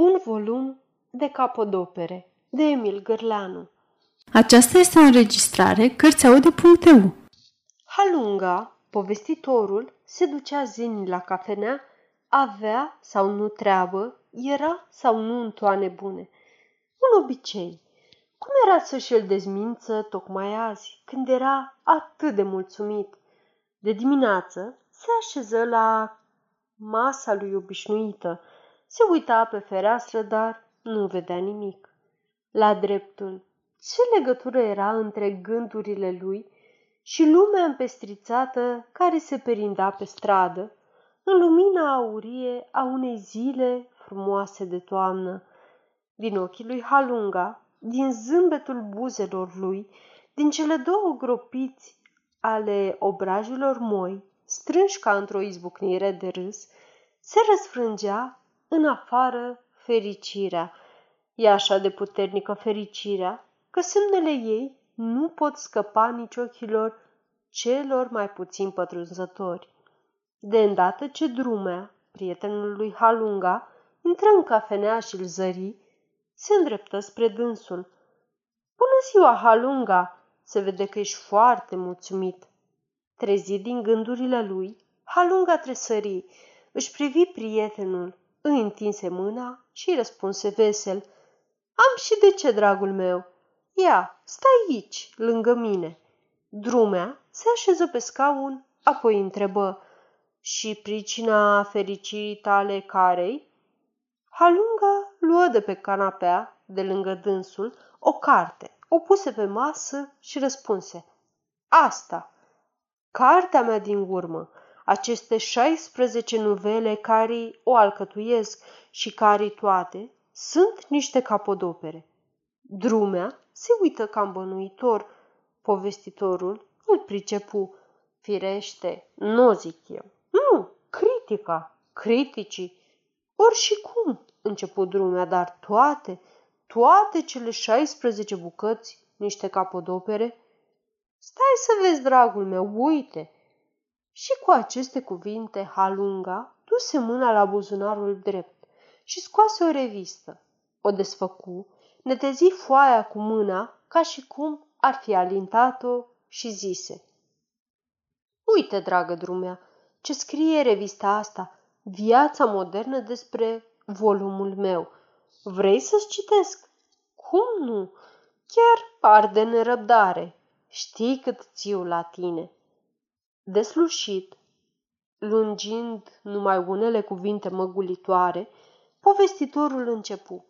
Un volum de capodopere de Emil Gârleanu Aceasta este o înregistrare Cărțiaude.eu Halunga, povestitorul, se ducea zilnic la cafenea, avea sau nu treabă, era sau nu în toane bune. Un obicei. Cum era să-și îl dezmință tocmai azi, când era atât de mulțumit? De dimineață se așeză la masa lui obișnuită, se uita pe fereastră, dar nu vedea nimic. La dreptul, ce legătură era între gândurile lui și lumea împestrițată care se perinda pe stradă, în lumina aurie a unei zile frumoase de toamnă. Din ochii lui Halunga, din zâmbetul buzelor lui, din cele două gropiți ale obrajilor moi, strânși ca într-o izbucnire de râs, se răsfrângea în afară fericirea. E așa de puternică fericirea că semnele ei nu pot scăpa nici ochilor celor mai puțin pătrunzători. De îndată ce drumea, prietenul lui Halunga, intră în cafenea și îl zări, se îndreptă spre dânsul. Bună ziua, Halunga! Se vede că ești foarte mulțumit. Trezit din gândurile lui, Halunga tresări, își privi prietenul, îi întinse mâna și îi răspunse vesel. Am și de ce, dragul meu? Ia, stai aici, lângă mine. Drumea se așeză pe scaun, apoi întrebă. Și pricina fericirii tale carei? Halunga luă de pe canapea, de lângă dânsul, o carte, o puse pe masă și răspunse. Asta, cartea mea din urmă, aceste 16 nuvele care o alcătuiesc și care toate sunt niște capodopere. Drumea se uită cam bănuitor. Povestitorul îl pricepu. Firește, nu zic eu. Nu, critica, criticii. Ori și cum, început drumea, dar toate, toate cele 16 bucăți, niște capodopere? Stai să vezi, dragul meu, uite, și cu aceste cuvinte, Halunga duse mâna la buzunarul drept și scoase o revistă. O desfăcu, netezi foaia cu mâna ca și cum ar fi alintat-o și zise. Uite, dragă drumea, ce scrie revista asta, Viața modernă despre volumul meu. Vrei să-ți citesc? Cum nu? Chiar par de nerăbdare. Știi cât țiu la tine deslușit, lungind numai unele cuvinte măgulitoare, povestitorul începu.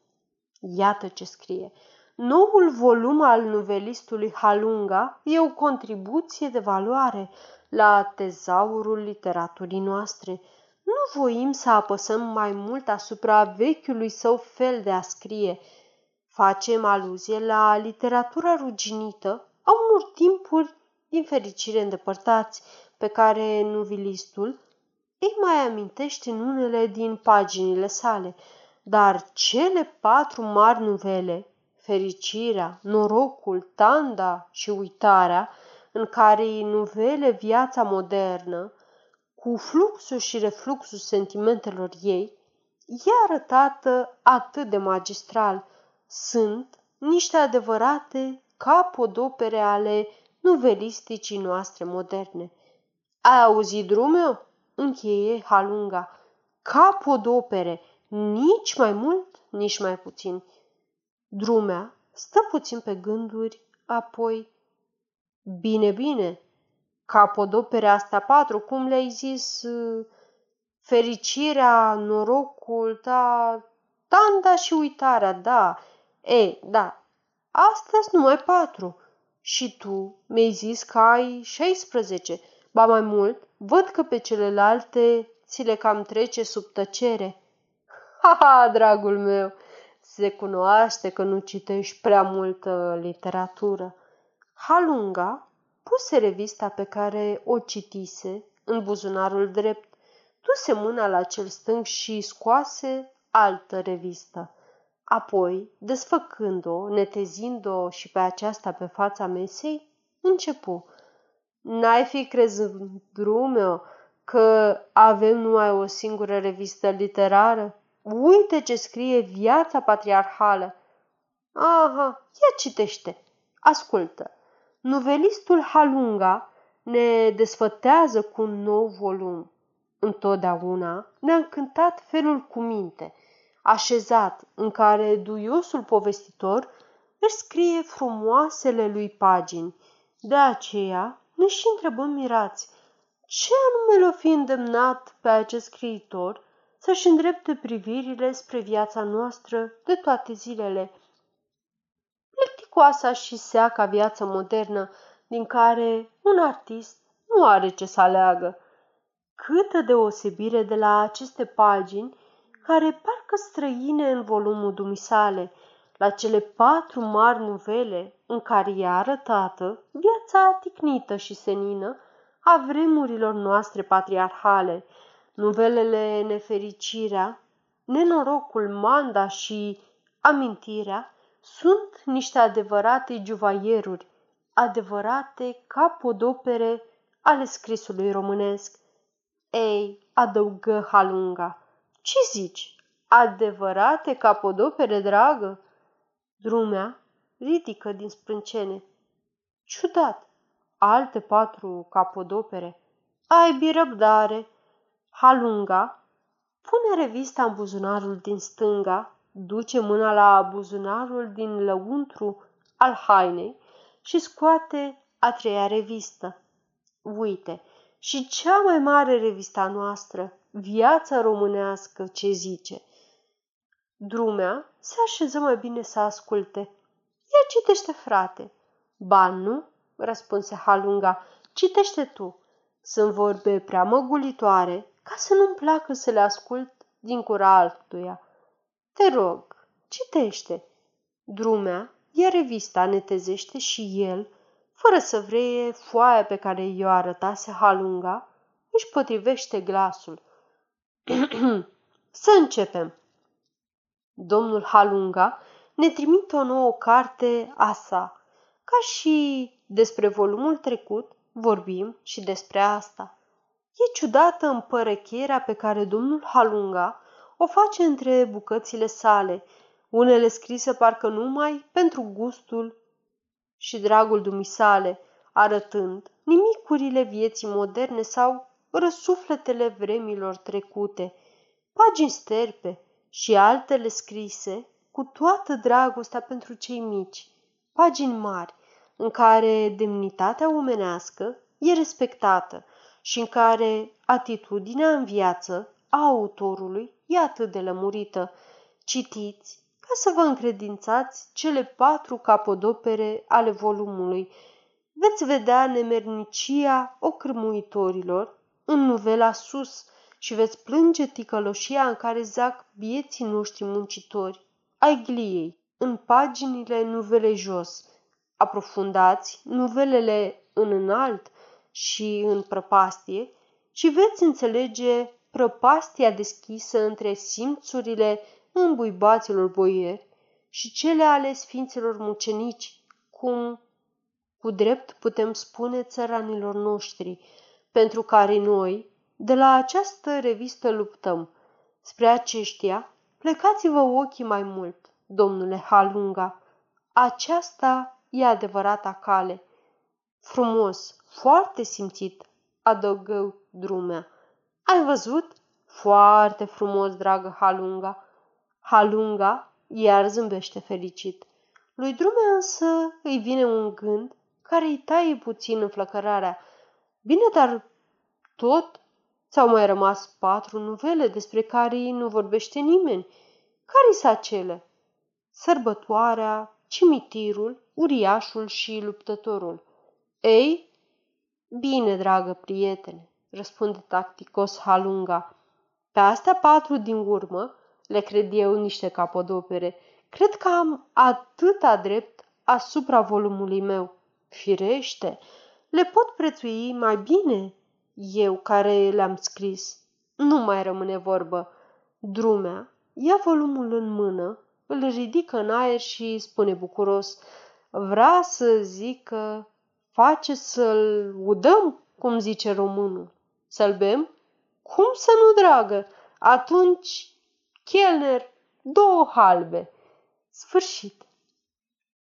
Iată ce scrie. Noul volum al novelistului Halunga e o contribuție de valoare la tezaurul literaturii noastre. Nu voim să apăsăm mai mult asupra vechiului său fel de a scrie. Facem aluzie la literatura ruginită a unor timpuri din fericire îndepărtați, pe care nuvilistul îi mai amintește în unele din paginile sale, dar cele patru mari nuvele, fericirea, norocul, tanda și uitarea, în care îi nuvele viața modernă, cu fluxul și refluxul sentimentelor ei, e arătată atât de magistral. Sunt niște adevărate capodopere ale nuvelisticii noastre moderne. Ai auzit, drumul? Încheie Halunga. Capodopere, nici mai mult, nici mai puțin. Drumea stă puțin pe gânduri, apoi... Bine, bine, capodopere astea patru, cum le-ai zis? Fericirea, norocul, ta, tanda și uitarea, da. E, da, astea sunt numai patru. Și tu mi-ai zis că ai 16. Ba mai mult, văd că pe celelalte ți le cam trece sub tăcere. Ha, ha, dragul meu, se cunoaște că nu citești prea multă literatură. Halunga puse revista pe care o citise în buzunarul drept, duse mâna la cel stâng și scoase altă revistă. Apoi, desfăcând-o, netezind-o și pe aceasta pe fața mesei, începu. N-ai fi crezut, drumeo, că avem numai o singură revistă literară? Uite ce scrie viața patriarhală. Aha, ia citește. Ascultă. Novelistul Halunga ne desfătează cu un nou volum. Întotdeauna ne-a încântat felul cu minte, așezat, în care duiosul povestitor își scrie frumoasele lui pagini. De aceea ne și întrebăm mirați, ce anume l-o fi îndemnat pe acest scriitor să-și îndrepte privirile spre viața noastră de toate zilele. Plicticoasa și seaca viață modernă din care un artist nu are ce să aleagă. Câtă deosebire de la aceste pagini care parcă străine în volumul dumisale, la cele patru mari nuvele în care e arătată viața ticnită și senină a vremurilor noastre patriarhale, nuvelele Nefericirea, Nenorocul, Manda și Amintirea sunt niște adevărate juvaieruri, adevărate capodopere ale scrisului românesc. Ei, adăugă Halunga, ce zici? Adevărate capodopere, dragă? Drumea ridică din sprâncene. Ciudat, alte patru capodopere. Ai birăbdare. Halunga pune revista în buzunarul din stânga, duce mâna la buzunarul din lăuntru al hainei și scoate a treia revistă. Uite, și cea mai mare revista noastră, Viața românească, ce zice. Drumea se așeză mai bine să asculte. Ia citește, frate. Ba nu, răspunse Halunga, citește tu. Sunt vorbe prea măgulitoare ca să nu-mi placă să le ascult din cura altuia. Te rog, citește. Drumea ia revista, netezește și el, fără să vreie foaia pe care i-o arătase Halunga, își potrivește glasul. să începem. Domnul Halunga ne trimite o nouă carte a sa, ca și despre volumul trecut, vorbim și despre asta. E ciudată împărăchierea pe care domnul Halunga o face între bucățile sale, unele scrise parcă numai pentru gustul și dragul dumisale, arătând nimicurile vieții moderne sau răsufletele vremilor trecute, pagini sterpe și altele scrise cu toată dragostea pentru cei mici, pagini mari, în care demnitatea omenească e respectată și în care atitudinea în viață a autorului e atât de lămurită. Citiți ca să vă încredințați cele patru capodopere ale volumului. Veți vedea nemernicia ocrămuitorilor în nuvela sus și veți plânge ticăloșia în care zac bieții noștri muncitori, ai gliei, în paginile nuvele jos – aprofundați nuvelele în înalt și în prăpastie și veți înțelege prăpastia deschisă între simțurile îmbuibaților boieri și cele ale sfinților mucenici, cum cu drept putem spune țăranilor noștri, pentru care noi, de la această revistă luptăm. Spre aceștia, plecați-vă ochii mai mult, domnule Halunga. Aceasta e adevărata cale. Frumos, foarte simțit, adăugă drumea. Ai văzut? Foarte frumos, dragă Halunga. Halunga iar zâmbește fericit. Lui Drumea însă îi vine un gând care îi taie puțin înflăcărarea. Bine, dar tot ți-au mai rămas patru nuvele despre care nu vorbește nimeni. Care sunt acele? Sărbătoarea, cimitirul, uriașul și luptătorul. Ei, bine, dragă prietene, răspunde tacticos Halunga. Pe astea patru din urmă le cred eu niște capodopere. Cred că am atâta drept asupra volumului meu. Firește, le pot prețui mai bine eu care le-am scris. Nu mai rămâne vorbă. Drumea ia volumul în mână, îl ridică în aer și spune bucuros – vrea să zică, face să-l udăm, cum zice românul. Să-l bem? Cum să nu, dragă? Atunci Chelner, două halbe. Sfârșit.